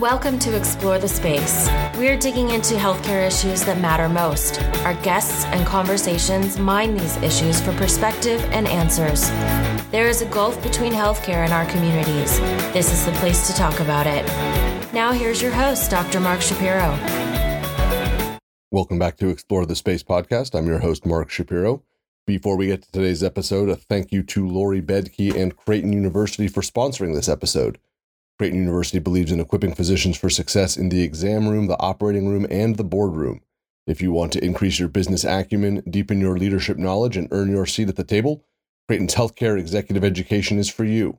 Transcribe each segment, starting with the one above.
Welcome to Explore the Space. We're digging into healthcare issues that matter most. Our guests and conversations mine these issues for perspective and answers. There is a gulf between healthcare and our communities. This is the place to talk about it. Now, here's your host, Dr. Mark Shapiro. Welcome back to Explore the Space podcast. I'm your host, Mark Shapiro. Before we get to today's episode, a thank you to Lori Bedke and Creighton University for sponsoring this episode. Creighton University believes in equipping physicians for success in the exam room, the operating room, and the boardroom. If you want to increase your business acumen, deepen your leadership knowledge, and earn your seat at the table, Creighton's healthcare executive education is for you.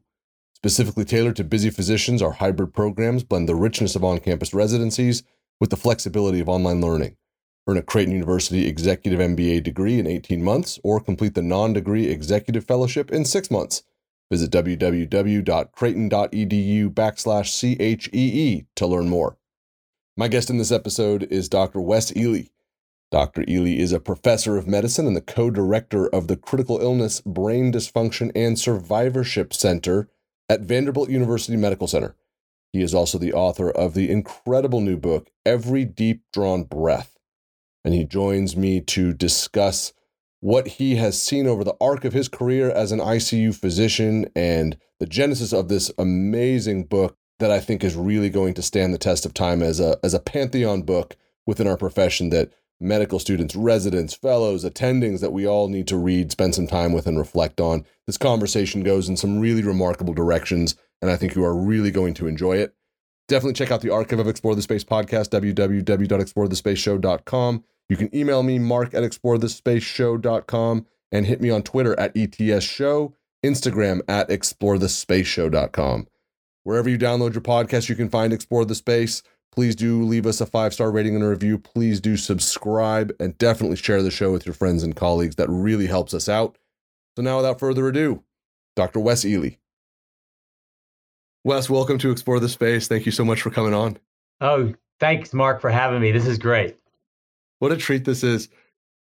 Specifically tailored to busy physicians, our hybrid programs blend the richness of on campus residencies with the flexibility of online learning. Earn a Creighton University Executive MBA degree in 18 months or complete the non degree Executive Fellowship in six months. Visit www.creighton.edu backslash CHEE to learn more. My guest in this episode is Dr. Wes Ely. Dr. Ely is a professor of medicine and the co director of the Critical Illness, Brain Dysfunction, and Survivorship Center at Vanderbilt University Medical Center. He is also the author of the incredible new book, Every Deep Drawn Breath. And he joins me to discuss what he has seen over the arc of his career as an ICU physician and the genesis of this amazing book that I think is really going to stand the test of time as a as a pantheon book within our profession that medical students, residents, fellows, attendings that we all need to read, spend some time with and reflect on. This conversation goes in some really remarkable directions and I think you are really going to enjoy it. Definitely check out the archive of Explore the Space podcast www.explorethespaceshow.com. You can email me, mark at explorethespaceshow.com, and hit me on Twitter at ETS Show, Instagram at explorethespaceshow.com. Wherever you download your podcast, you can find Explore the Space. Please do leave us a five star rating and a review. Please do subscribe and definitely share the show with your friends and colleagues. That really helps us out. So, now without further ado, Dr. Wes Ely. Wes, welcome to Explore the Space. Thank you so much for coming on. Oh, thanks, Mark, for having me. This is great. What a treat this is.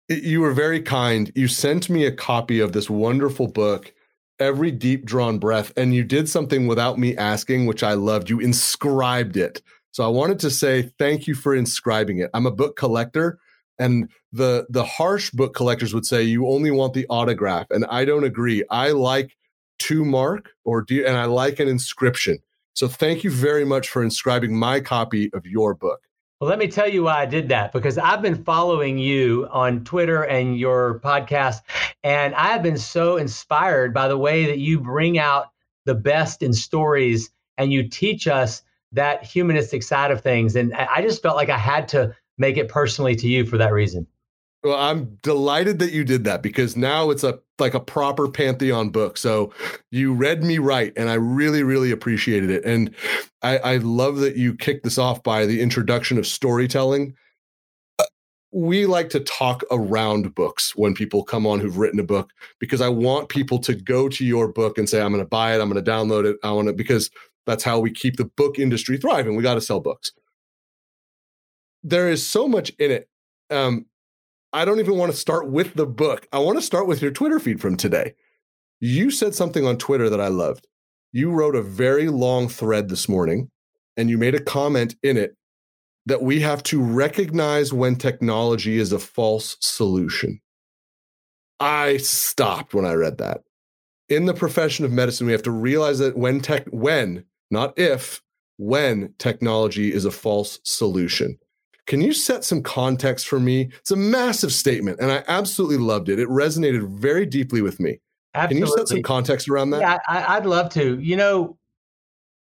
You were very kind. You sent me a copy of this wonderful book, Every Deep Drawn Breath, and you did something without me asking, which I loved. You inscribed it. So I wanted to say thank you for inscribing it. I'm a book collector, and the the harsh book collectors would say you only want the autograph, and I don't agree. I like to mark or do, and I like an inscription. So thank you very much for inscribing my copy of your book. Well, let me tell you why I did that because I've been following you on Twitter and your podcast, and I have been so inspired by the way that you bring out the best in stories and you teach us that humanistic side of things. And I just felt like I had to make it personally to you for that reason. Well, I'm delighted that you did that because now it's a like a proper pantheon book. So you read me right, and I really, really appreciated it. And I, I love that you kicked this off by the introduction of storytelling. We like to talk around books when people come on who've written a book because I want people to go to your book and say, "I'm going to buy it. I'm going to download it. I want to," because that's how we keep the book industry thriving. We got to sell books. There is so much in it. Um, I don't even want to start with the book. I want to start with your Twitter feed from today. You said something on Twitter that I loved. You wrote a very long thread this morning and you made a comment in it that we have to recognize when technology is a false solution. I stopped when I read that. In the profession of medicine, we have to realize that when tech, when, not if, when technology is a false solution. Can you set some context for me? It's a massive statement, and I absolutely loved it. It resonated very deeply with me. Absolutely. Can you set some context around that? Yeah, I, would love to. You know,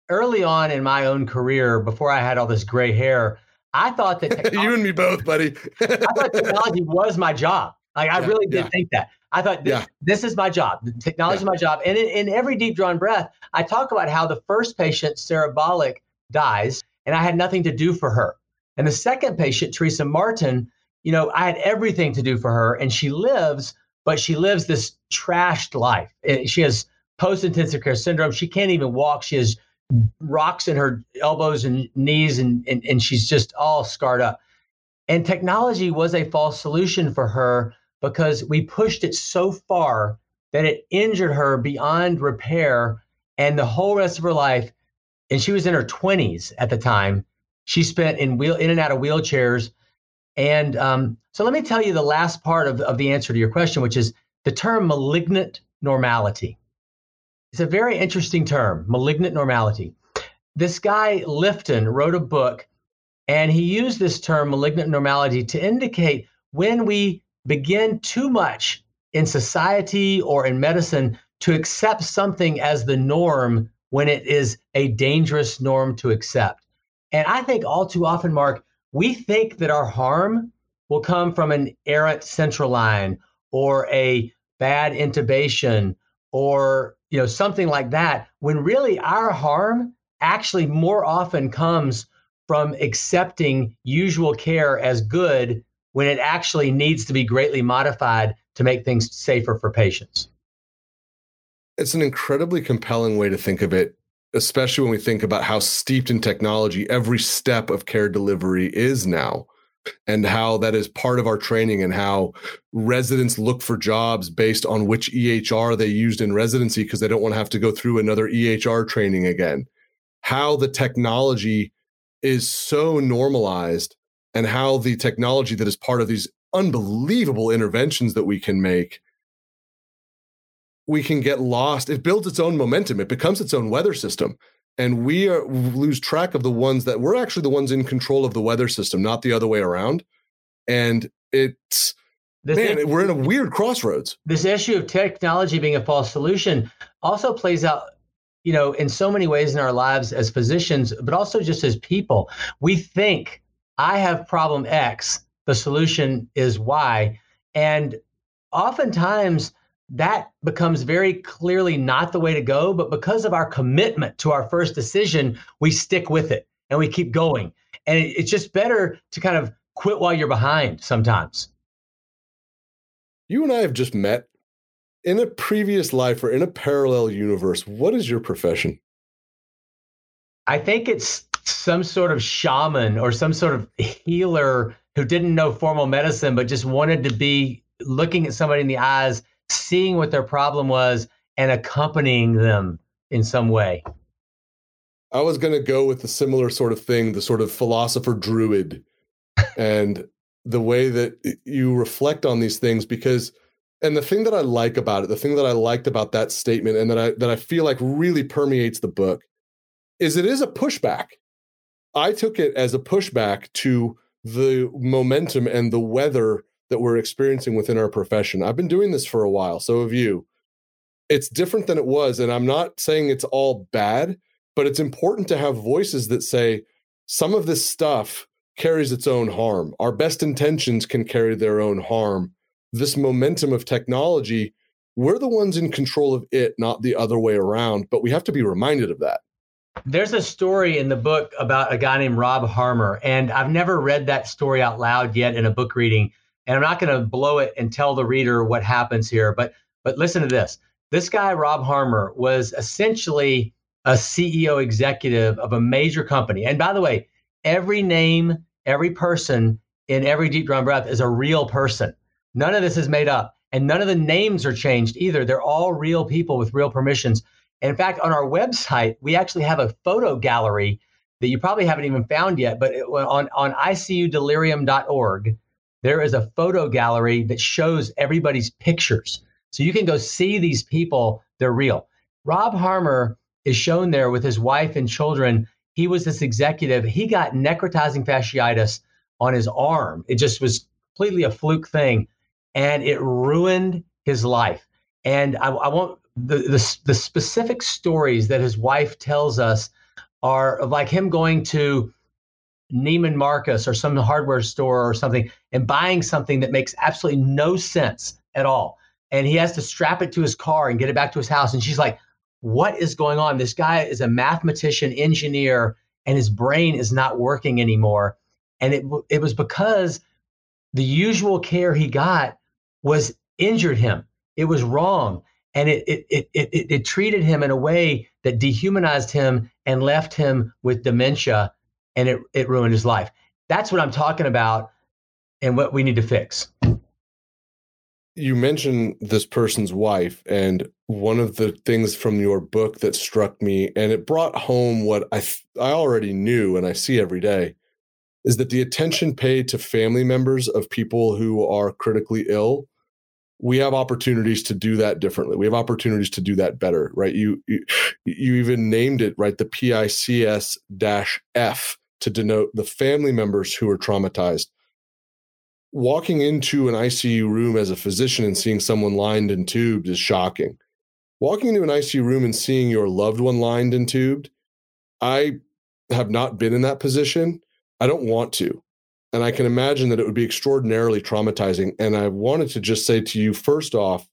early on in my own career, before I had all this gray hair, I thought that you and me both, buddy. I thought technology was my job. Like I yeah, really did yeah. think that. I thought this, yeah. this is my job. The technology is my job. And in, in every deep drawn breath, I talk about how the first patient, Sarah Bollock, dies, and I had nothing to do for her. And the second patient, Teresa Martin, you know, I had everything to do for her, and she lives, but she lives this trashed life. Eh, she has post intensive care syndrome. She can't even walk. She has rocks in her elbows and knees, and, and, and she's just all scarred up. And technology was a false solution for her because we pushed it so far that it injured her beyond repair. And the whole rest of her life, and she was in her 20s at the time. She spent in wheel in and out of wheelchairs. And um, so let me tell you the last part of, of the answer to your question, which is the term malignant normality. It's a very interesting term, malignant normality. This guy, Lifton, wrote a book and he used this term, malignant normality, to indicate when we begin too much in society or in medicine to accept something as the norm when it is a dangerous norm to accept. And I think all too often, Mark, we think that our harm will come from an errant central line or a bad intubation or you know something like that when really our harm actually more often comes from accepting usual care as good when it actually needs to be greatly modified to make things safer for patients. It's an incredibly compelling way to think of it, especially when we think about how steeped in technology every step of care delivery is now, and how that is part of our training, and how residents look for jobs based on which EHR they used in residency because they don't want to have to go through another EHR training again. How the technology is so normalized and how the technology that is part of these unbelievable interventions that we can make we can get lost. It builds its own momentum. It becomes its own weather system. And we are, lose track of the ones that we're actually the ones in control of the weather system not the other way around. And it's this man we're in a weird crossroads. This issue of technology being a false solution also plays out you know, in so many ways in our lives as physicians, but also just as people. We think I have problem X, the solution is Y. And oftentimes that becomes very clearly not the way to go. But because of our commitment to our first decision, we stick with it and we keep going. And it's just better to kind of quit while you're behind sometimes. You and I have just met in a previous life or in a parallel universe, what is your profession? I think it's some sort of shaman or some sort of healer who didn't know formal medicine, but just wanted to be looking at somebody in the eyes, seeing what their problem was, and accompanying them in some way. I was going to go with a similar sort of thing, the sort of philosopher druid, and the way that you reflect on these things, because and the thing that I like about it, the thing that I liked about that statement and that I that I feel like really permeates the book is it is a pushback. I took it as a pushback to the momentum and the weather that we're experiencing within our profession. I've been doing this for a while, so have you. It's different than it was and I'm not saying it's all bad, but it's important to have voices that say some of this stuff carries its own harm. Our best intentions can carry their own harm this momentum of technology, we're the ones in control of it, not the other way around. But we have to be reminded of that. There's a story in the book about a guy named Rob Harmer, and I've never read that story out loud yet in a book reading. And I'm not going to blow it and tell the reader what happens here, but but listen to this. This guy Rob Harmer was essentially a CEO executive of a major company. And by the way, every name, every person in every deep drawn breath is a real person. None of this is made up. And none of the names are changed either. They're all real people with real permissions. And in fact, on our website, we actually have a photo gallery that you probably haven't even found yet. But on, on icudelirium.org, there is a photo gallery that shows everybody's pictures. So you can go see these people, they're real. Rob Harmer is shown there with his wife and children. He was this executive. He got necrotizing fasciitis on his arm. It just was completely a fluke thing and it ruined his life. And I, I want the, the, the specific stories that his wife tells us are of like him going to Neiman Marcus or some hardware store or something and buying something that makes absolutely no sense at all. And he has to strap it to his car and get it back to his house. And she's like, What is going on? This guy is a mathematician, engineer, and his brain is not working anymore. And it, it was because the usual care he got was injured him. It was wrong. And it, it, it, it, it treated him in a way that dehumanized him and left him with dementia and it, it ruined his life. That's what I'm talking about and what we need to fix. you mentioned this person's wife, and one of the things from your book that struck me, and it brought home what I I already knew and I see every day, is that the attention paid to family members of people who are critically ill, we have opportunities to do that differently. We have opportunities to do that better, right? You you, you even named it right, the PICS F to denote the family members who are traumatized walking into an ICU room as a physician and seeing someone lined and tubed is shocking. Walking into an ICU room and seeing your loved one lined and tubed, I have not been in that position. I don't want to. And I can imagine that it would be extraordinarily traumatizing. And I wanted to just say to you, first off,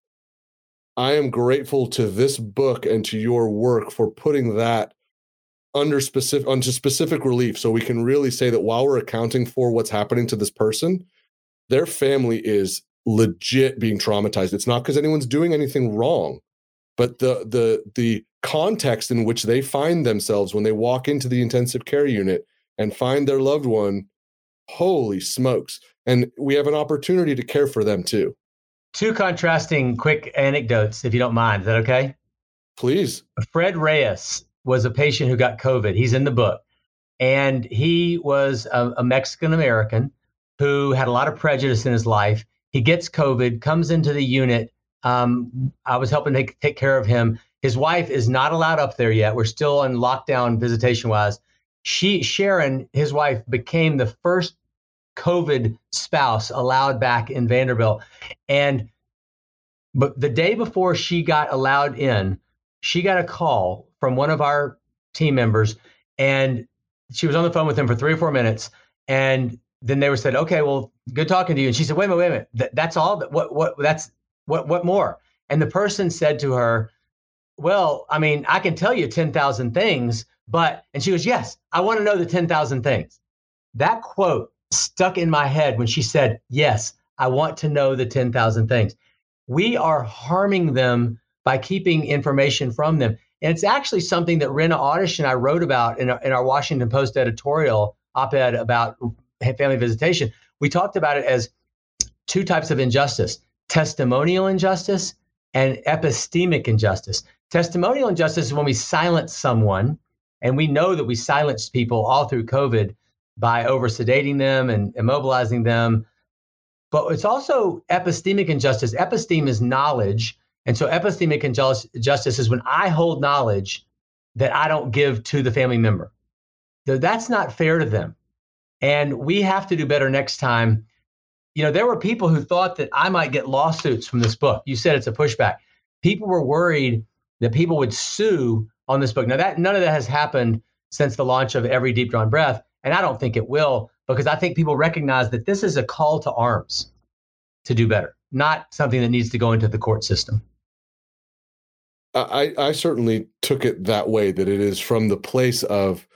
I am grateful to this book and to your work for putting that under specific onto specific relief so we can really say that while we're accounting for what's happening to this person their family is legit being traumatized. It's not because anyone's doing anything wrong, but the the the context in which they find themselves when they walk into the intensive care unit and find their loved one, holy smokes. And we have an opportunity to care for them too. Two contrasting quick anecdotes, if you don't mind. Is that okay? Please. Fred Reyes was a patient who got COVID. He's in the book. And he was a, a Mexican American who had a lot of prejudice in his life. He gets COVID, comes into the unit. Um, I was helping take, take care of him. His wife is not allowed up there yet. We're still in lockdown visitation wise. She, Sharon, his wife, became the first COVID spouse allowed back in Vanderbilt. And but the day before she got allowed in, she got a call from one of our team members, and she was on the phone with him for three or four minutes. And then they were said, okay, well, good talking to you. And she said, wait a minute, wait a minute. Th- that's all. That, what, what, that's what, what more? And the person said to her, well, I mean, I can tell you 10,000 things, but, and she goes, yes, I want to know the 10,000 things. That quote stuck in my head when she said, yes, I want to know the 10,000 things. We are harming them by keeping information from them. And it's actually something that Rana Awdish and I wrote about in our, in our Washington Post editorial op ed about family visitation, we talked about it as two types of injustice testimonial injustice and epistemic injustice. Testimonial injustice is when we silence someone, and we know that we silenced people all through COVID by over sedating them and immobilizing them. But it's also epistemic injustice. Episteme is knowledge. And so epistemic injustice is when I hold knowledge that I don't give to the family member. That's not fair to them. And we have to do better next time. You know, there were people who thought that I might get lawsuits from this book. You said it's a pushback. People were worried that people would sue on this book. Now that none of that has happened since the launch of Every Deep Drawn Breath, and I don't think it will because I think people recognize that this is a call to arms to do better, not something that needs to go into the court system. I, I certainly took it that way that it is from the place of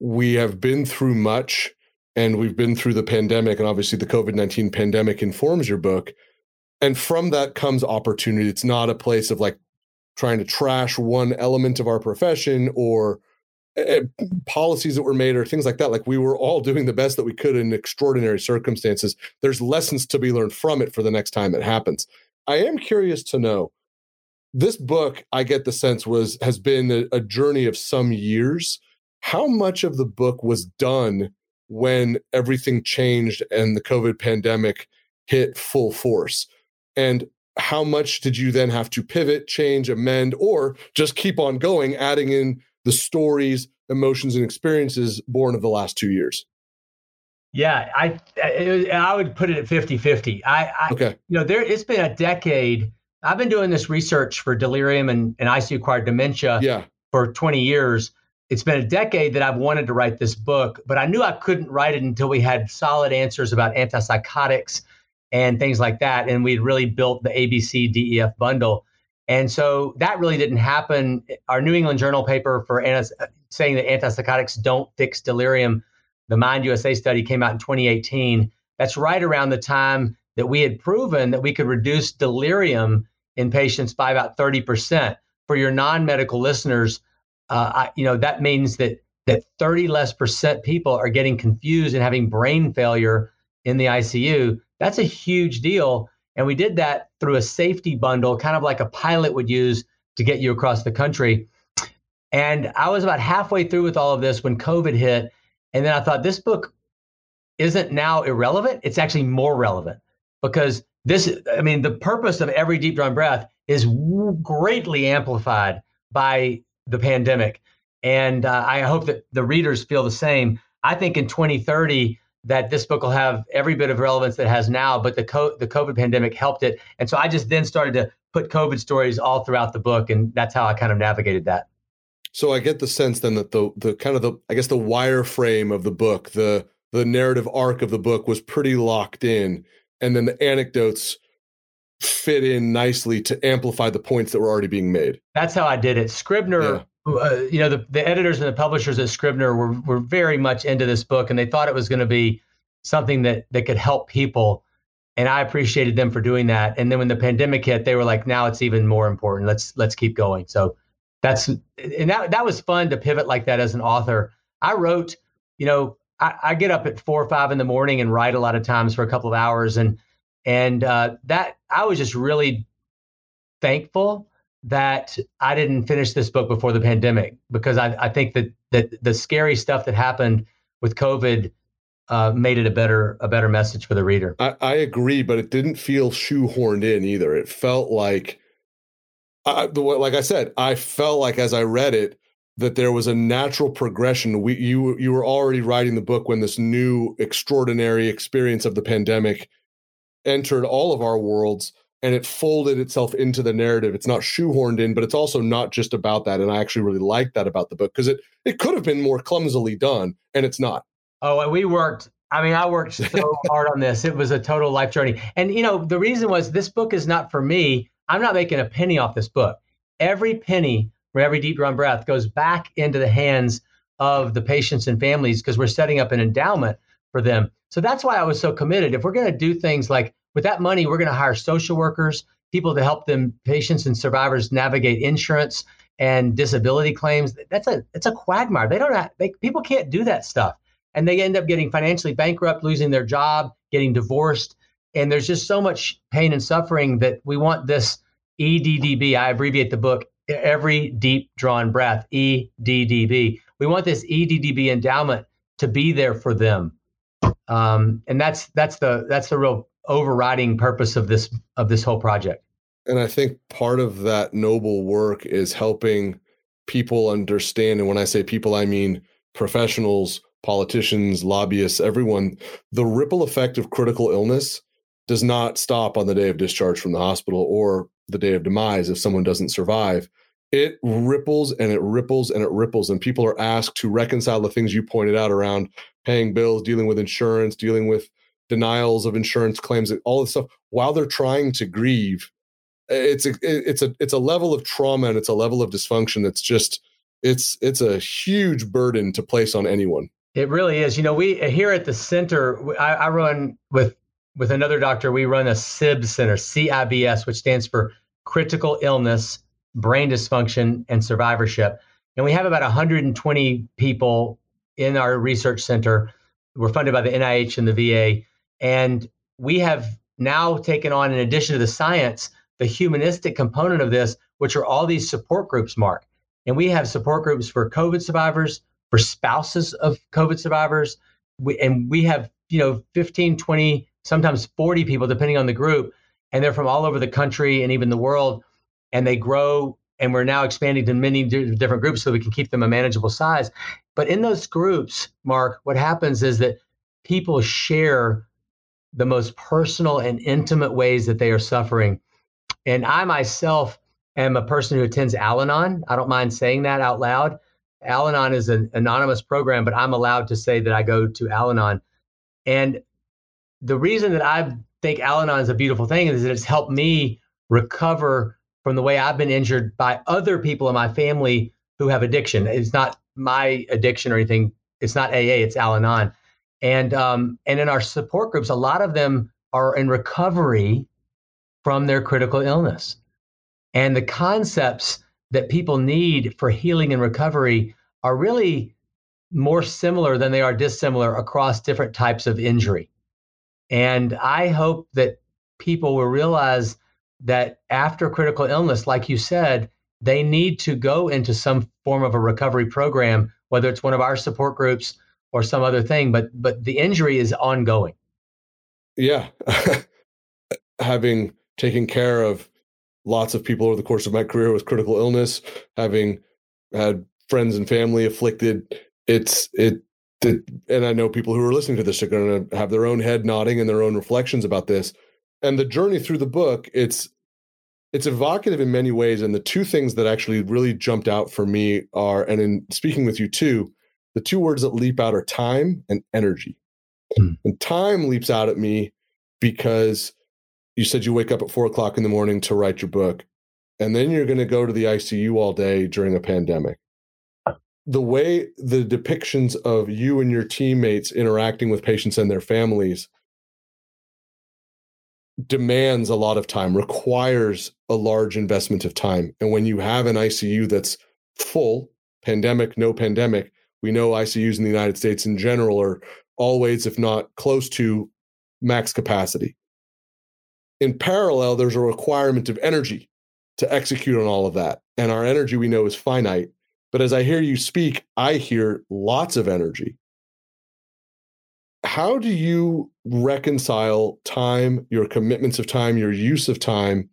we have been through much and we've been through the pandemic and obviously the covid-19 pandemic informs your book. And from that comes opportunity. It's not a place of like trying to trash one element of our profession or uh, policies that were made or things like that. Like we were all doing the best that we could in extraordinary circumstances. There's lessons to be learned from it for the next time it happens. I am curious to know this book i get the sense was has been a, a journey of some years how much of the book was done when everything changed and the COVID pandemic hit full force? And how much did you then have to pivot, change, amend, or just keep on going, adding in the stories, emotions, and experiences born of the last two years? Yeah, I I would put it at 50-50. I, I okay. you know, there it's been a decade. I've been doing this research for delirium and, and ICU acquired dementia yeah. for 20 years it's been a decade that I've wanted to write this book, but I knew I couldn't write it until we had solid answers about antipsychotics and things like that. And we'd really built the ABC DEF bundle. And so that really didn't happen. Our New England Journal paper for saying that antipsychotics don't fix delirium, the Mind USA study came out in 2018. That's right around the time that we had proven that we could reduce delirium in patients by about 30%. For your non medical listeners, uh, I, you know that means that that 30 less percent people are getting confused and having brain failure in the ICU. That's a huge deal. And we did that through a safety bundle, kind of like a pilot would use to get you across the country. And I was about halfway through with all of this when COVID hit. And then I thought, this book isn't now irrelevant. It's actually more relevant because this, I mean, the purpose of every deep drawn breath is greatly amplified by the pandemic. And uh, I hope that the readers feel the same. I think in 2030, that this book will have every bit of relevance that it has now, but the co- the COVID pandemic helped it. And so I just then started to put COVID stories all throughout the book, and that's how I kind of navigated that. So I get the sense then that the the kind of the I guess the wireframe of the book, the the narrative arc of the book was pretty locked in, and then the anecdotes fit in nicely to amplify the points that were already being made. That's how I did it. Scribner yeah uh, you know, the, the editors and the publishers at Scribner were were very much into this book, and they thought it was going to be something that that could help people. And I appreciated them for doing that. And then when the pandemic hit, they were like, "Now it's even more important. Let's let's keep going." So that's and that that was fun to pivot like that as an author. I wrote, you know, I, I get up at four or five in the morning and write a lot of times for a couple of hours, and and uh, that I was just really thankful that I didn't finish this book before the pandemic because I, I think that that the scary stuff that happened with COVID uh, made it a better a better message for the reader. I, I, agree, but it didn't feel shoehorned in either. It felt like, I, like I said, I felt like as I read it that there was a natural progression. We you you were already writing the book when this new extraordinary experience of the pandemic entered all of our worlds and it folded itself into the narrative. It's not shoehorned in, but it's also not just about that. And I actually really like that about the book because it it could have been more clumsily done, and it's not. Oh, and we worked. I mean, I worked so hard on this. It was a total life journey. And you know, the reason was this book is not for me. I'm not making a penny off this book. Every penny for every deep drawn breath goes back into the hands of the patients and families because we're setting up an endowment for them. So that's why I was so committed. If we're going to do things like with that money, we're going to hire social workers, people to help them, patients and survivors navigate insurance and disability claims. That's a it's a quagmire. They don't have, they, people can't do that stuff, and they end up getting financially bankrupt, losing their job, getting divorced, and there's just so much pain and suffering that we want this EDDB. I abbreviate the book every deep drawn breath EDDB. We want this EDDB endowment to be there for them, um, and that's that's the that's the real overriding purpose of this of this whole project. And I think part of that noble work is helping people understand and when I say people I mean professionals, politicians, lobbyists, everyone, the ripple effect of critical illness does not stop on the day of discharge from the hospital or the day of demise if someone doesn't survive. It ripples and it ripples and it ripples. And people are asked to reconcile the things you pointed out around paying bills, dealing with insurance, dealing with denials of insurance claims, all this stuff, while they're trying to grieve, it's a it's a it's a level of trauma and it's a level of dysfunction that's just it's it's a huge burden to place on anyone. It really is. You know, we uh, here at the center, I, I run with with another doctor. We run a CIBS center, CIBS, which stands for Critical Illness, Brain Dysfunction, and Survivorship. And we have about 120 people in our research center. We're funded by the NIH and the VA. And we have now taken on, in addition to the science, the humanistic component of this, which are all these support groups, Mark. And we have support groups for COVID survivors, for spouses of COVID survivors. We, and we have, you know, 15, 20, sometimes 40 people, depending on the group. And they're from all over the country and even the world. And they grow. And we're now expanding to many different groups so we can keep them a manageable size. But in those groups, Mark, what happens is that people share the most personal and intimate ways that they are suffering. And I myself am a person who attends Al Anon. I don't mind saying that out loud. Al Anon is an anonymous program, but I'm allowed to say that I go to Al Anon. And the reason that I think Al Anon is a beautiful thing is that it's helped me recover from the way I've been injured by other people in my family who have addiction. It's not my addiction or anything. It's not AA, it's Al Anon. And um, and in our support groups, a lot of them are in recovery from their critical illness. And the concepts that people need for healing and recovery are really more similar than they are dissimilar across different types of injury. And I hope that people will realize that after critical illness, like you said, they need to go into some form of a recovery program, whether it's one of our support groups or some other thing. But but the injury is ongoing. Yeah, having taken care of lots of people over the course of my career with critical illness, having had friends and family afflicted, it's it. And I know people who are listening to this are going to have their own head nodding and their own reflections about this. And the journey through the book, it's it's evocative in many ways. And the two things that actually really jumped out for me are, and in speaking with you too, the two words that leap out are time and energy. Hmm. And time leaps out at me because you said you wake up at four o'clock in the morning to write your book, and then you're going to go to the ICU all day during a pandemic. The way the depictions of you and your teammates interacting with patients and their families demands a lot of time, requires a large investment of time. And when you have an ICU that's full, pandemic, no pandemic, we know ICUs in the United States in general are always, if not close to max capacity. In parallel, there's a requirement of energy to execute on all of that. And our energy we know is finite. But as I hear you speak, I hear lots of energy how do you reconcile time, your commitments of time, your use of time,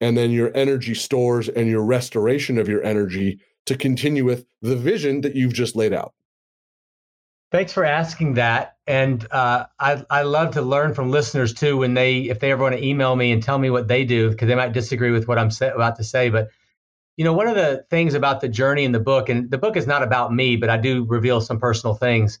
and then your energy stores and your restoration of your energy to continue with the vision that you've just laid out? Thanks for asking that, and uh, I I love to learn from listeners too when they if they ever want to email me and tell me what they do because they might disagree with what I'm say, about to say. But you know, one of the things about the journey in the book, and the book is not about me, but I do reveal some personal things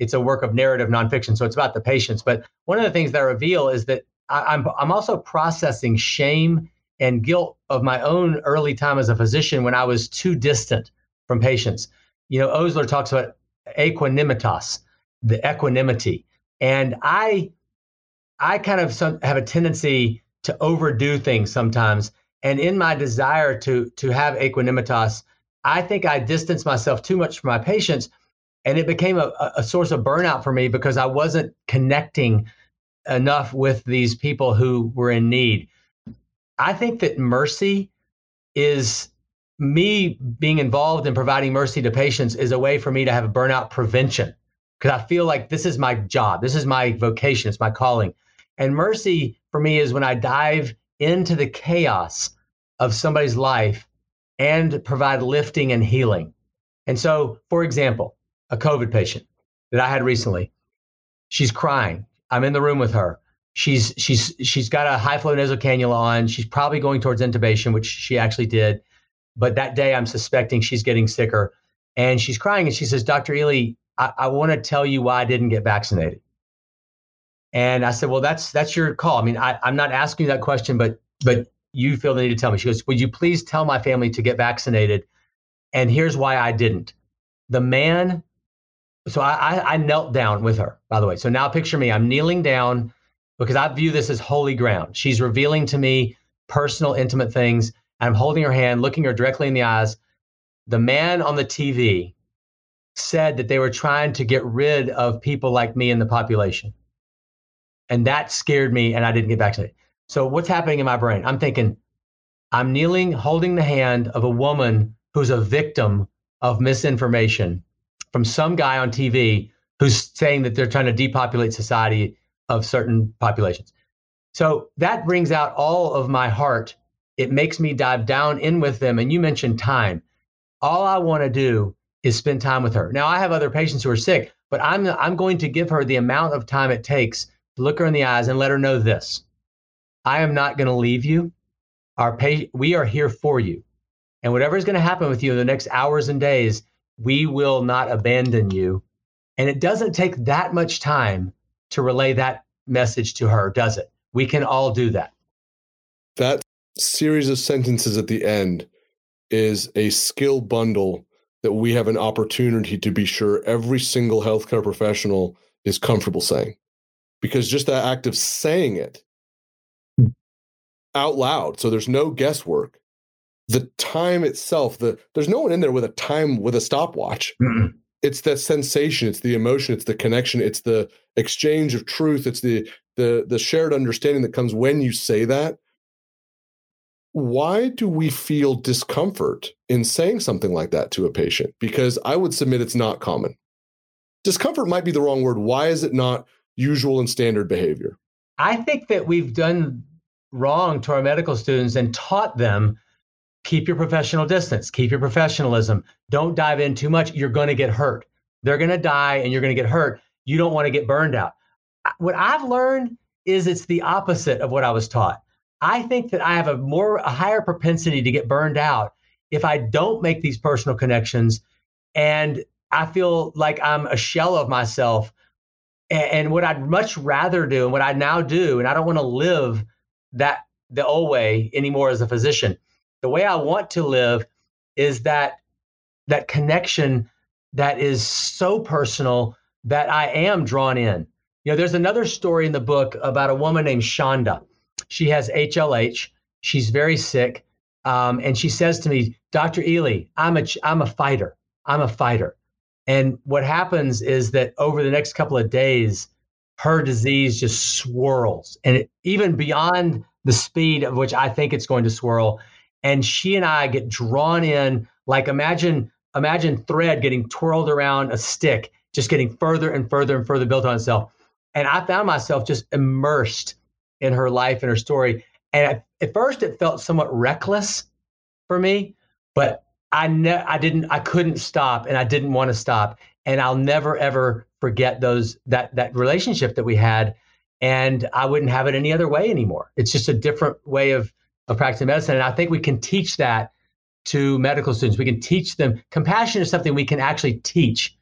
it's a work of narrative nonfiction, so it's about the patients. But one of the things that I reveal is that I, I'm I'm also processing shame and guilt of my own early time as a physician when I was too distant from patients. You know, Osler talks about equanimitas, the equanimity, and I I kind of some, have a tendency to overdo things sometimes. And in my desire to to have equanimitas, I think I distance myself too much from my patients and it became a, a source of burnout for me because I wasn't connecting enough with these people who were in need. I think that mercy is me being involved in providing mercy to patients is a way for me to have burnout prevention because I feel like this is my job, this is my vocation, it's my calling. And mercy for me is when I dive into the chaos of somebody's life and provide lifting and healing. And so, for example, a COVID patient that I had recently. She's crying. I'm in the room with her. She's she's she's got a high flow nasal cannula on. She's probably going towards intubation, which she actually did. But that day, I'm suspecting she's getting sicker, and she's crying. And she says, "Dr. Ely, I, I want to tell you why I didn't get vaccinated." And I said, "Well, that's that's your call. I mean, I, I'm not asking you that question, but but you feel the need to tell me." She goes, "Would you please tell my family to get vaccinated?" And here's why I didn't. The man so I, I knelt down with her, by the way. So now picture me, I'm kneeling down because I view this as holy ground. She's revealing to me personal, intimate things. I'm holding her hand, looking her directly in the eyes. The man on the TV said that they were trying to get rid of people like me in the population. And that scared me, and I didn't get vaccinated. So, what's happening in my brain? I'm thinking, I'm kneeling, holding the hand of a woman who's a victim of misinformation from some guy on TV who's saying that they're trying to depopulate society of certain populations. So that brings out all of my heart. It makes me dive down in with them. And you mentioned time. All I want to do is spend time with her. Now I have other patients who are sick, but I'm I'm going to give her the amount of time it takes look her in the eyes and let her know this. I am not going to leave you. Our pa- we are here for you. And whatever is going to happen with you in the next hours and days, we will not abandon you. And it doesn't take that much time to relay that message to her, does it? We can all do that. That series of sentences at the end is a skill bundle that we have an opportunity to be sure every single healthcare professional is comfortable saying. Because just that act of saying it out loud, so there's no guesswork, the time itself, the there's no one in there with a time with a stopwatch. Mm-hmm. it's the sensation it's the emotion it's the connection it's the exchange of truth it's the the the shared understanding that comes when you say that why do we feel discomfort in saying something like that to a patient because i would submit it's not common discomfort might be the wrong word why is it not usual and standard behavior i think that we've done wrong to our medical students and taught them keep your professional distance, keep your professionalism. Don't dive in too much. You're going to get hurt. They're going to die and you're going to get hurt. You don't want to get burned out. What I've learned is it's the opposite of what I was taught. I think that I have a more a higher propensity to get burned out if I don't make these personal connections and I feel like I'm a shell of myself. And, what I'd much rather do and what I now do, and I don't want to live that the old way anymore as a physician the way I want to live is that that connection that is so personal that I am drawn in. You know, there's another story in the book about a woman named Shonda. She has HLH. She's very sick, um, and she says to me, "Dr. Ely, I'm a I'm a fighter. I'm a fighter." And what happens is that over the next couple of days, her disease just swirls, and it, even beyond the speed of which I think it's going to swirl, and she and I get drawn in like imagine imagine thread getting twirled around a stick, just getting further and further and further built on itself. And I found myself just immersed in her life and her story. And at, at first, it felt somewhat reckless for me, but I ne- I didn't I couldn't stop, and I didn't want to stop. And I'll never ever forget those that that relationship that we had. And I wouldn't have it any other way anymore. It's just a different way of of practicing medicine. And I think we can teach that to medical students. We can teach them compassion is something we can actually teach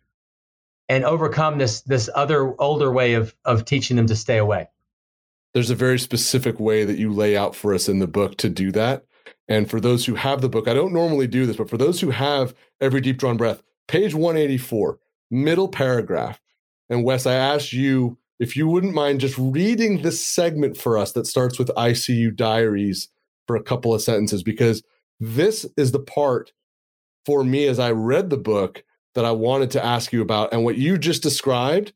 and overcome this this other older way of of teaching them to stay away. There's a very specific way that you lay out for us in the book to do that. And for those who have the book, I don't normally do this, but for those who have every deep drawn breath, page 184, middle paragraph. And Wes, I asked you if you wouldn't mind just reading this segment for us that starts with ICU diaries for a couple of sentences because this is the part for me as I read the book that I wanted to ask you about. And what you just described,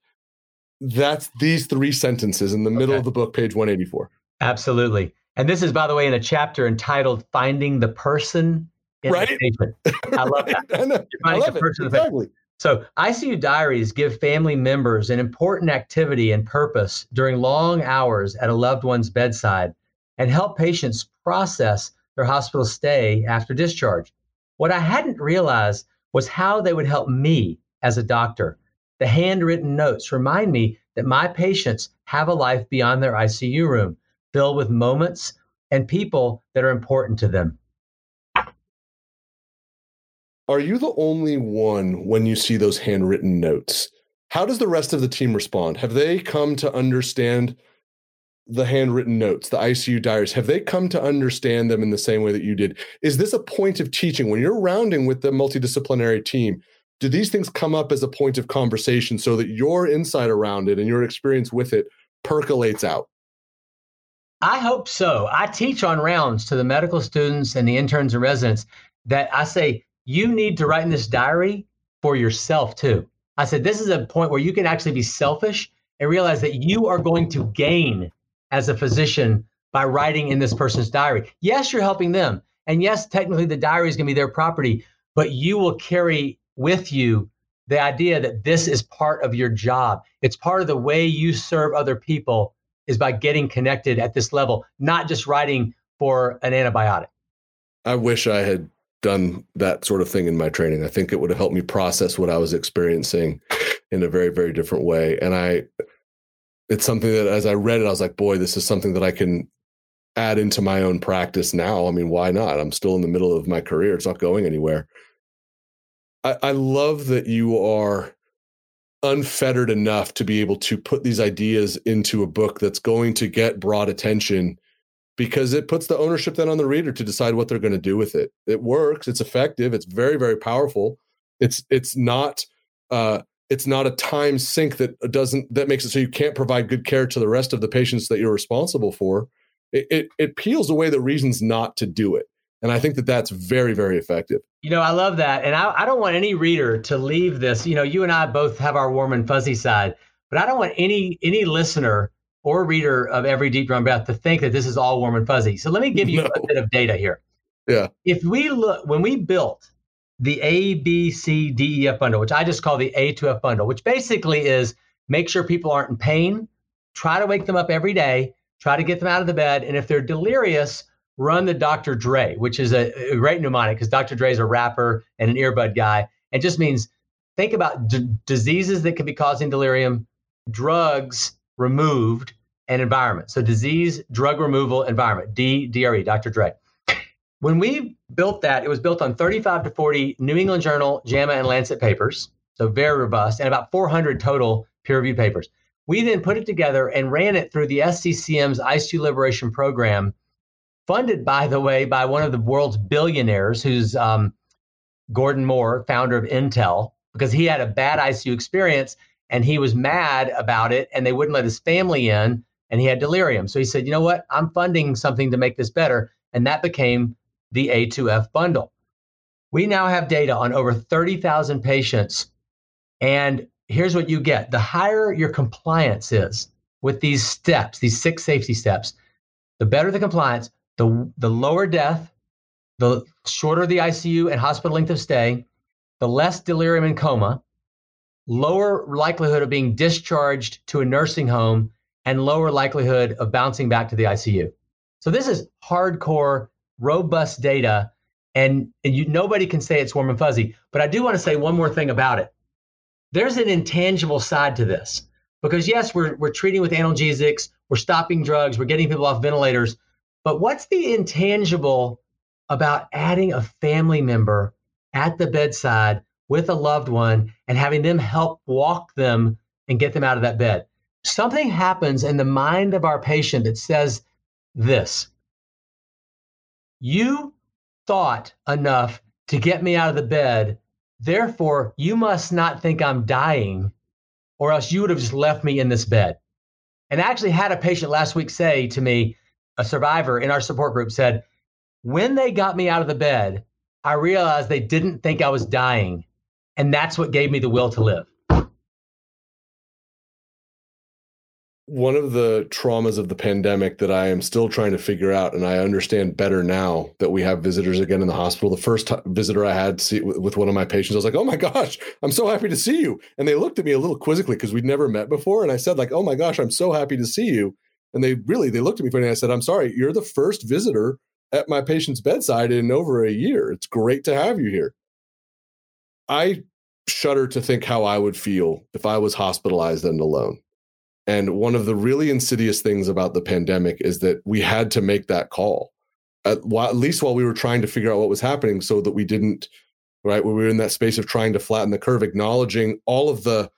that's these three sentences in the middle okay. of the book, page 184. Absolutely. And this is, by the way, in a chapter entitled Finding the Person in right? the Patient. I love that. I, know. I love it. Exactly. So, ICU diaries give family members an important activity and purpose during long hours at a loved one's bedside and help patients process their hospital stay after discharge. What I hadn't realized was how they would help me as a doctor. The handwritten notes remind me that my patients have a life beyond their ICU room, filled with moments and people that are important to them. Are you the only one when you see those handwritten notes? How does the rest of the team respond? Have they come to understand the handwritten notes, the ICU diaries, have they come to understand them in the same way that you did? Is this a point of teaching when you're rounding with the multidisciplinary team? Do these things come up as a point of conversation so that your insight around it and your experience with it percolates out? I hope so. I teach on rounds to the medical students and the interns and residents that I say, you need to write in this diary for yourself too. I said, this is a point where you can actually be selfish and realize that you are going to gain as a physician by writing in this person's diary. Yes, you're helping them. And yes, technically the diary is going to be their property, but you will carry with you the idea that this is part of your job. It's part of the way you serve other people is by getting connected at this level, not just writing for an antibiotic. I wish I had done that sort of thing in my training. I think it would have helped me process what I was experiencing in a very, very different way. And I it's something that as I read it, I was like, boy, this is something that I can add into my own practice now. I mean, why not? I'm still in the middle of my career. It's not going anywhere. I, I love that you are unfettered enough to be able to put these ideas into a book that's going to get broad attention because it puts the ownership then on the reader to decide what they're going to do with it. It works, it's effective, it's very, very powerful. It's it's not uh, it's not a time sink that doesn't that makes it so you can't provide good care to the rest of the patients that you're responsible for. It, it, it peels away the reasons not to do it. And I think that that's very, very effective. You know, I love that. And I, I don't want any reader to leave this. You know, you and I both have our warm and fuzzy side, but I don't want any any listener or reader of every deep drawn breath to think that this is all warm and fuzzy. So let me give you no. a bit of data here. Yeah. If we look when we built the A, B, C, D, E, F bundle, which I just call the A to F bundle, which basically is make sure people aren't in pain, try to wake them up every day, try to get them out of the bed, and if they're delirious, run the Dr. Dre, which is a, a great mnemonic because Dr. Dre is a rapper and an earbud guy. It just means think about d- diseases that could be causing delirium, drugs removed, and environment. So disease, drug removal, environment, D, DRE, Dr. Dre. When we built that, it was built on 35 to 40 New England Journal, JAMA, and Lancet papers. So very robust, and about 400 total peer reviewed papers. We then put it together and ran it through the SCCM's ICU Liberation Program funded, by the way, by one of the world's billionaires, who's um, Gordon Moore, founder of Intel, because he had a bad ICU experience and he was mad about it, and they wouldn't let his family in, and he had delirium. So he said, "You know what? I'm funding something to make this better," and that became the A2F bundle. We now have data on over 30,000 patients, and here's what you get: the higher your compliance is with these steps, these six safety steps, the better the compliance, the, the lower death, the shorter the ICU and hospital length of stay, the less delirium and coma, lower likelihood of being discharged to a nursing home, and lower likelihood of bouncing back to the ICU. So this is hardcore, robust data, and, and you, nobody can say it's warm and fuzzy. But I do want to say one more thing about it. There's an intangible side to this because yes, we're we're treating with analgesics, we're stopping drugs, we're getting people off ventilators, but what's the intangible about adding a family member at the bedside with a loved one and having them help walk them and get them out of that bed? Something happens in the mind of our patient that says this You thought enough to get me out of the bed. Therefore, you must not think I'm dying, or else you would have just left me in this bed. And I actually had a patient last week say to me, a survivor in our support group said, when they got me out of the bed, I realized they didn't think I was dying. And that's what gave me the will to live. One of the traumas of the pandemic that I am still trying to figure out, and I understand better now that we have visitors again in the hospital. The first t- visitor I had see, with one of my patients, I was like, "Oh my gosh, I'm so happy to see you!" And they looked at me a little quizzically because we'd never met before, and I said, "Like, oh my gosh, I'm so happy to see you." And they really they looked at me funny. And I said, "I'm sorry, you're the first visitor at my patient's bedside in over a year. It's great to have you here." I shudder to think how I would feel if I was hospitalized and alone. And one of the really insidious things about the pandemic is that we had to make that call, at, at least while we were trying to figure out what was happening, so that we didn't, right? We were in that space of trying to flatten the curve, acknowledging all of the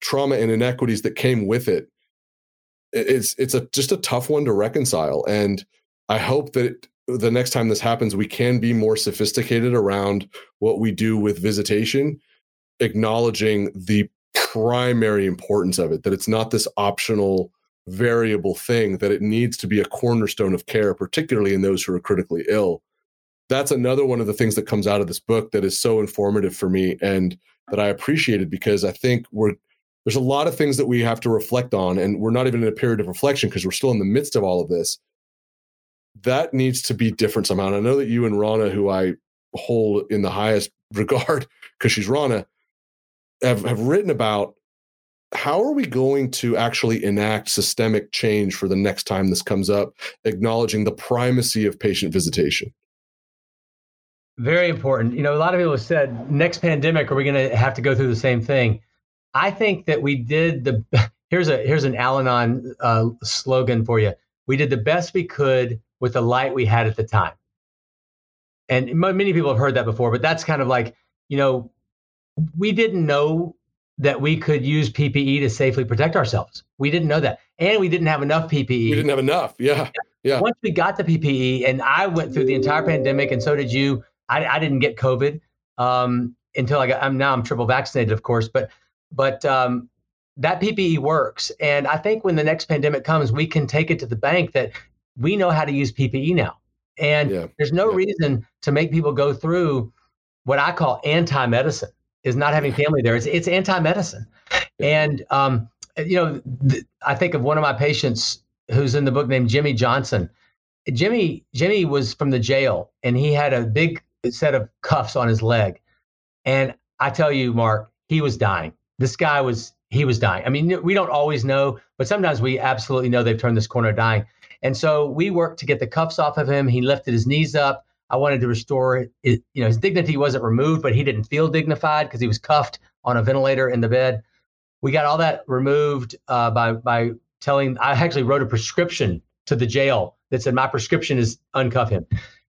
trauma and inequities that came with it it's it's a just a tough one to reconcile and i hope that the next time this happens we can be more sophisticated around what we do with visitation acknowledging the primary importance of it that it's not this optional variable thing that it needs to be a cornerstone of care particularly in those who are critically ill. That's another one of the things that comes out of this book that is so informative for me and that i appreciated because i think we're there's a lot of things that we have to reflect on and we're not even in a period of reflection because we're still in the midst of all of this. That needs to be different somehow and i know that you and rana who i hold in the highest regard because she's rana have, have written about how are we going to actually enact systemic change for the next time this comes up acknowledging the primacy of patient visitation? Very important. You know a lot of people have said next pandemic are we going to have to go through the same thing I think that we did the here's a here's an Al-Anon uh, slogan for you. We did the best we could with the light we had at the time. And many people have heard that before, but that's kind of like you know we didn't know that we could use PPE to safely protect ourselves. We didn't know that, and we didn't have enough PPE. We didn't have enough. Yeah, yeah. Once we got the PPE, and I went through the entire pandemic, and so did you. I, I didn't get COVID um, until I got. I'm now I'm triple vaccinated, of course, but but um, that PPE works. And I think when the next pandemic comes, we can take it to the bank that we know how to use PPE now. And yeah. there's no yeah. reason to make people go through what I call anti-medicine. Is not having family there. It's it's anti-medicine, and um, you know, th- I think of one of my patients who's in the book named Jimmy Johnson. Jimmy Jimmy was from the jail, and he had a big set of cuffs on his leg, and I tell you, Mark, he was dying. This guy was he was dying. I mean, we don't always know, but sometimes we absolutely know they've turned this corner dying. And so we worked to get the cuffs off of him. He lifted his knees up. I wanted to restore it. You know, his dignity wasn't removed, but he didn't feel dignified because he was cuffed on a ventilator in the bed. We got all that removed uh, by by telling. I actually wrote a prescription to the jail that said my prescription is uncuff him,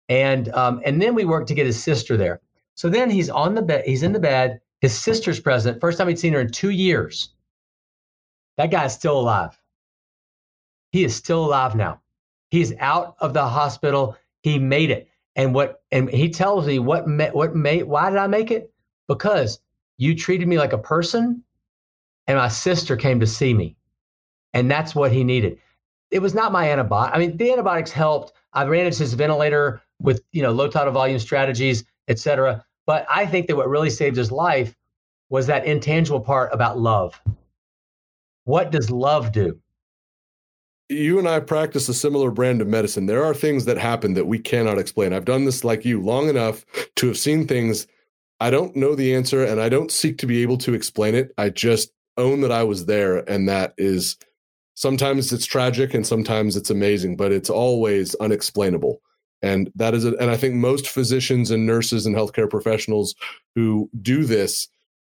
and um, and then we worked to get his sister there. So then he's on the bed. He's in the bed. His sister's present. First time he'd seen her in two years. That guy is still alive. He is still alive now. He's out of the hospital. He made it. And what and he tells me what what made why did I make it? Because you treated me like a person and my sister came to see me. And that's what he needed. It was not my antibiotic. I mean, the antibiotics helped. I managed his ventilator with, you know, low tidal volume strategies, et cetera. But I think that what really saved his life was that intangible part about love. What does love do? you and I practice a similar brand of medicine. There are things that happen that we cannot explain. I've done this like you long enough to have seen things. I don't know the answer and I don't seek to be able to explain it. I just own that I was there. And that is sometimes it's tragic and sometimes it's amazing, but it's always unexplainable. And that is, a, and I think most physicians and nurses and healthcare professionals who do this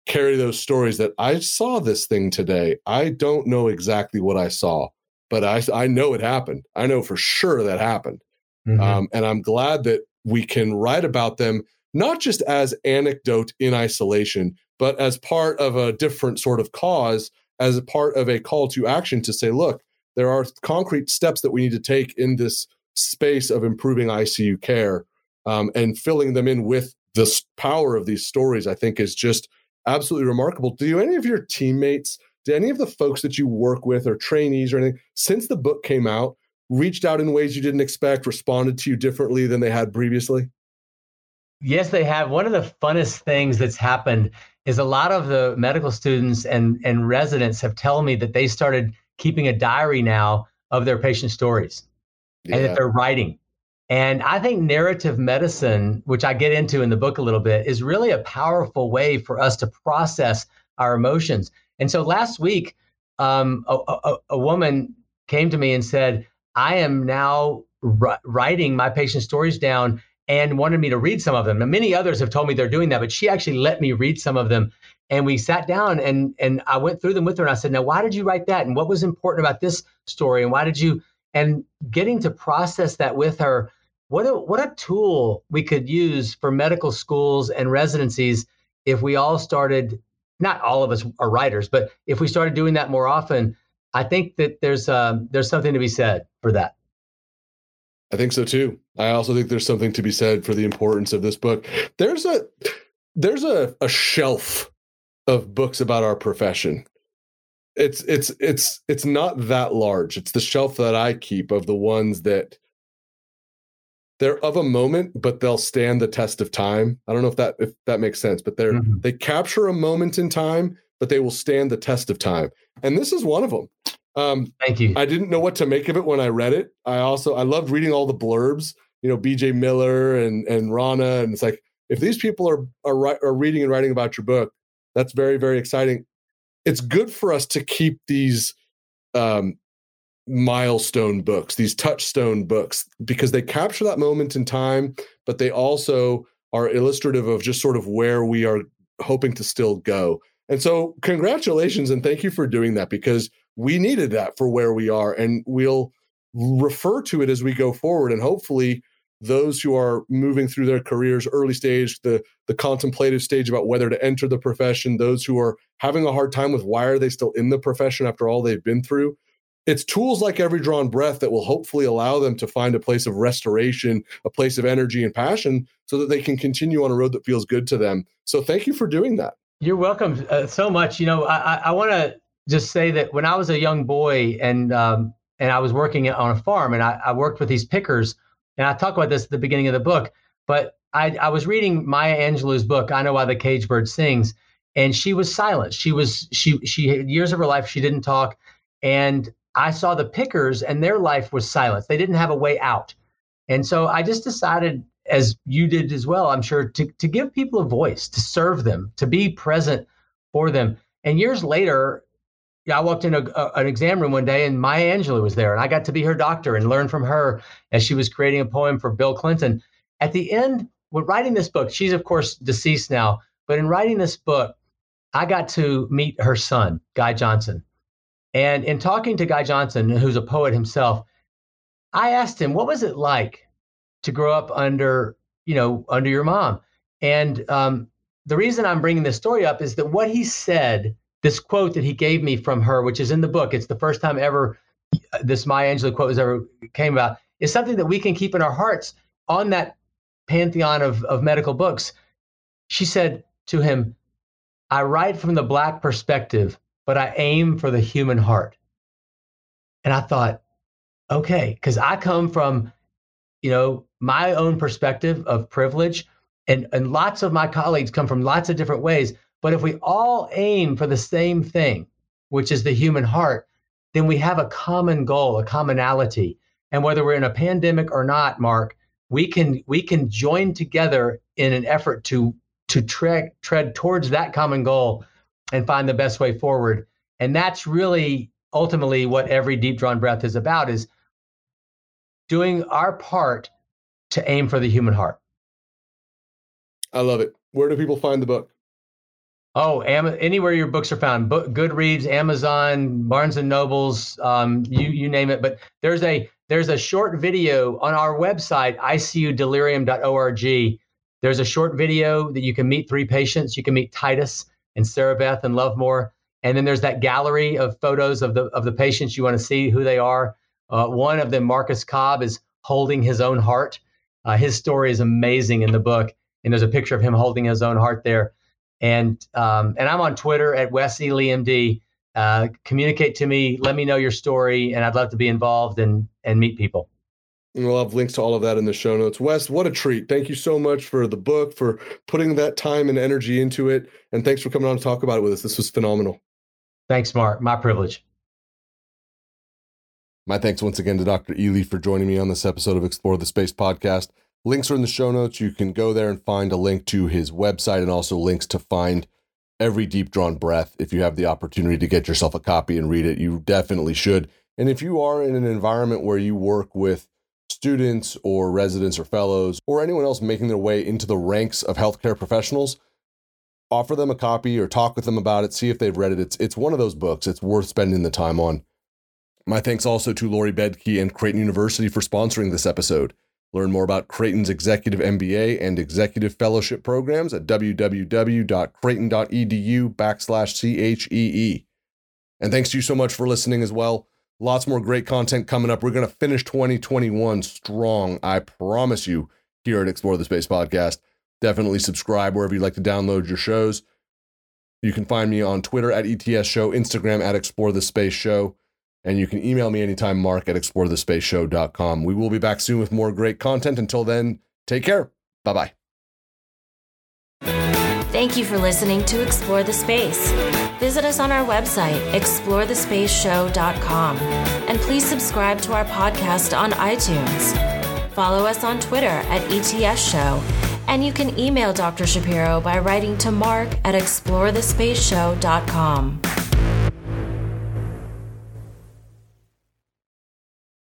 carry those stories that I saw this thing today. I don't know exactly what I saw but I, I know it happened. I know for sure that happened. Mm-hmm. Um, and I'm glad that we can write about them, not just as anecdote in isolation, but as part of a different sort of cause, as a part of a call to action to say, look, there are concrete steps that we need to take in this space of improving ICU care um, and filling them in with the power of these stories, I think is just absolutely remarkable. Do any of your teammates do any of the folks that you work with or trainees or anything since the book came out reached out in ways you didn't expect responded to you differently than they had previously? Yes they have. One of the funnest things that's happened is a lot of the medical students and, and residents have told me that they started keeping a diary now of their patient stories yeah. and that they're writing and I think narrative medicine, which I get into in the book a little bit, is really a powerful way for us to process our emotions. And so last week, um, a, a, a, woman came to me and said, I am now r- writing my patient stories down and wanted me to read some of them. Now, many others have told me they're doing that, but she actually let me read some of them. And we sat down and and I went through them with her and I said, Now, why did you write that? And what was important about this story? And why did you? And getting to process that with her, what a what a tool we could use for medical schools and residencies if we all started not all of us are writers, but if we started doing that more often, I think that there's um, there's something to be said for that. I think so too. I also think there's something to be said for the importance of this book. There's a there's a, a shelf of books about our profession. It's it's it's it's not that large. It's the shelf that I keep of the ones that they're of a moment, but they'll stand the test of time. I don't know if that if that makes sense, but they're mm-hmm. they capture a moment in time, but they will stand the test of time. And this is one of them. Um, Thank you. I didn't know what to make of it when I read it. I also I loved reading all the blurbs. You know, B.J. Miller and and Rana, and it's like if these people are are, are reading and writing about your book, that's very very exciting. It's good for us to keep these um, milestone books, these touchstone books, because they capture that moment in time, but they also are illustrative of just sort of where we are hoping to still go. And so, congratulations and thank you for doing that because we needed that for where we are. And we'll refer to it as we go forward. And hopefully, those who are moving through their careers early stage the the contemplative stage about whether to enter the profession those who are having a hard time with why are they still in the profession after all they've been through it's tools like every drawn breath that will hopefully allow them to find a place of restoration, a place of energy and passion so that they can continue on a road that feels good to them. So thank you for doing that. You're welcome uh, so much. You know, I, I want to just say that when I was a young boy and um, and I was working on a farm and I, I worked with these pickers And I talk about this at the beginning of the book, but I, I was reading Maya Angelou's book, I Know Why the Cage Bird Sings, and she was silent. She was she she had years of her life she didn't talk, and I saw the pickers and their life was silence. They didn't have a way out, and so I just decided, as you did as well, I'm sure, to to give people a voice, to serve them, to be present for them. And years later, I walked in a, a, an exam room one day and Maya Angelou was there, and I got to be her doctor and learn from her as she was creating a poem for Bill Clinton. At the end, when writing this book, she's of course deceased now, but in writing this book, I got to meet her son, Guy Johnson. And in talking to Guy Johnson, who's a poet himself, I asked him, what was it like to grow up under, you know, under your mom? And um, the reason I'm bringing this story up is that what he said, this quote that he gave me from her, which is in the book, it's the first time ever uh, this Maya Angelou quote was ever came about, is something that we can keep in our hearts on that pantheon of, of medical books. She said to him, I write from the Black perspective, but I aim for the human heart. And I thought, okay, because I come from, you know, my own perspective of privilege, and, and lots of my colleagues come from lots of different ways. But if we all aim for the same thing, which is the human heart, then we have a common goal, a commonality. And whether we're in a pandemic or not, Mark, we can we can join together in an effort to to tread tread towards that common goal and find the best way forward. And that's really ultimately what every deep drawn breath is about is doing our part to aim for the human heart. I love it. Where do people find the book? Oh, Am- anywhere your books are found, Book, Goodreads, Amazon, Barnes and Nobles, um, you you name it. But there's a there's a short video on our website, icudelirium.org. There's a short video that you can meet three patients. You can meet Titus and Sarah Beth and Lovemore. And then there's that gallery of photos of the of the patients you want to see who they are. Uh, one of them, Marcus Cobb, is holding his own heart. Uh, his story is amazing in the book, and there's a picture of him holding his own heart there. And um, and I'm on Twitter at Wes E. Liam Uh, communicate to me, let me know your story, and I'd love to be involved and and meet people. And we'll have links to all of that in the show notes. Wes, what a treat. Thank you so much for the book, for putting that time and energy into it. And thanks for coming on to talk about it with us. This was phenomenal. Thanks, Mark. My privilege. My thanks once again to Dr. Ely for joining me on this episode of Explore the Space podcast. Links are in the show notes. You can go there and find a link to his website and also links to find every deep drawn breath. If you have the opportunity to get yourself a copy and read it, you definitely should. And if you are in an environment where you work with students or residents or fellows or anyone else making their way into the ranks of healthcare professionals, offer them a copy or talk with them about it, see if they've read it. It's it's one of those books. It's worth spending the time on. My thanks also to Lori Bedke and Creighton University for sponsoring this episode. Learn more about Creighton's Executive MBA and Executive Fellowship programs at www.creighton.edu backslash CHEE. And thanks to you so much for listening as well. Lots more great content coming up. We're going to finish 2021 strong. I promise you here at Explore the Space Podcast. Definitely subscribe wherever you'd like to download your shows. You can find me on Twitter at ETS Show, Instagram at Explore the Space Show, and you can email me anytime, mark at explorethespaceshow.com. We will be back soon with more great content. Until then, take care. Bye bye. Thank you for listening to Explore the Space. Visit us on our website, explorethespaceshow.com, and please subscribe to our podcast on iTunes. Follow us on Twitter at ETS Show, and you can email Dr. Shapiro by writing to mark at explorethespaceshow.com.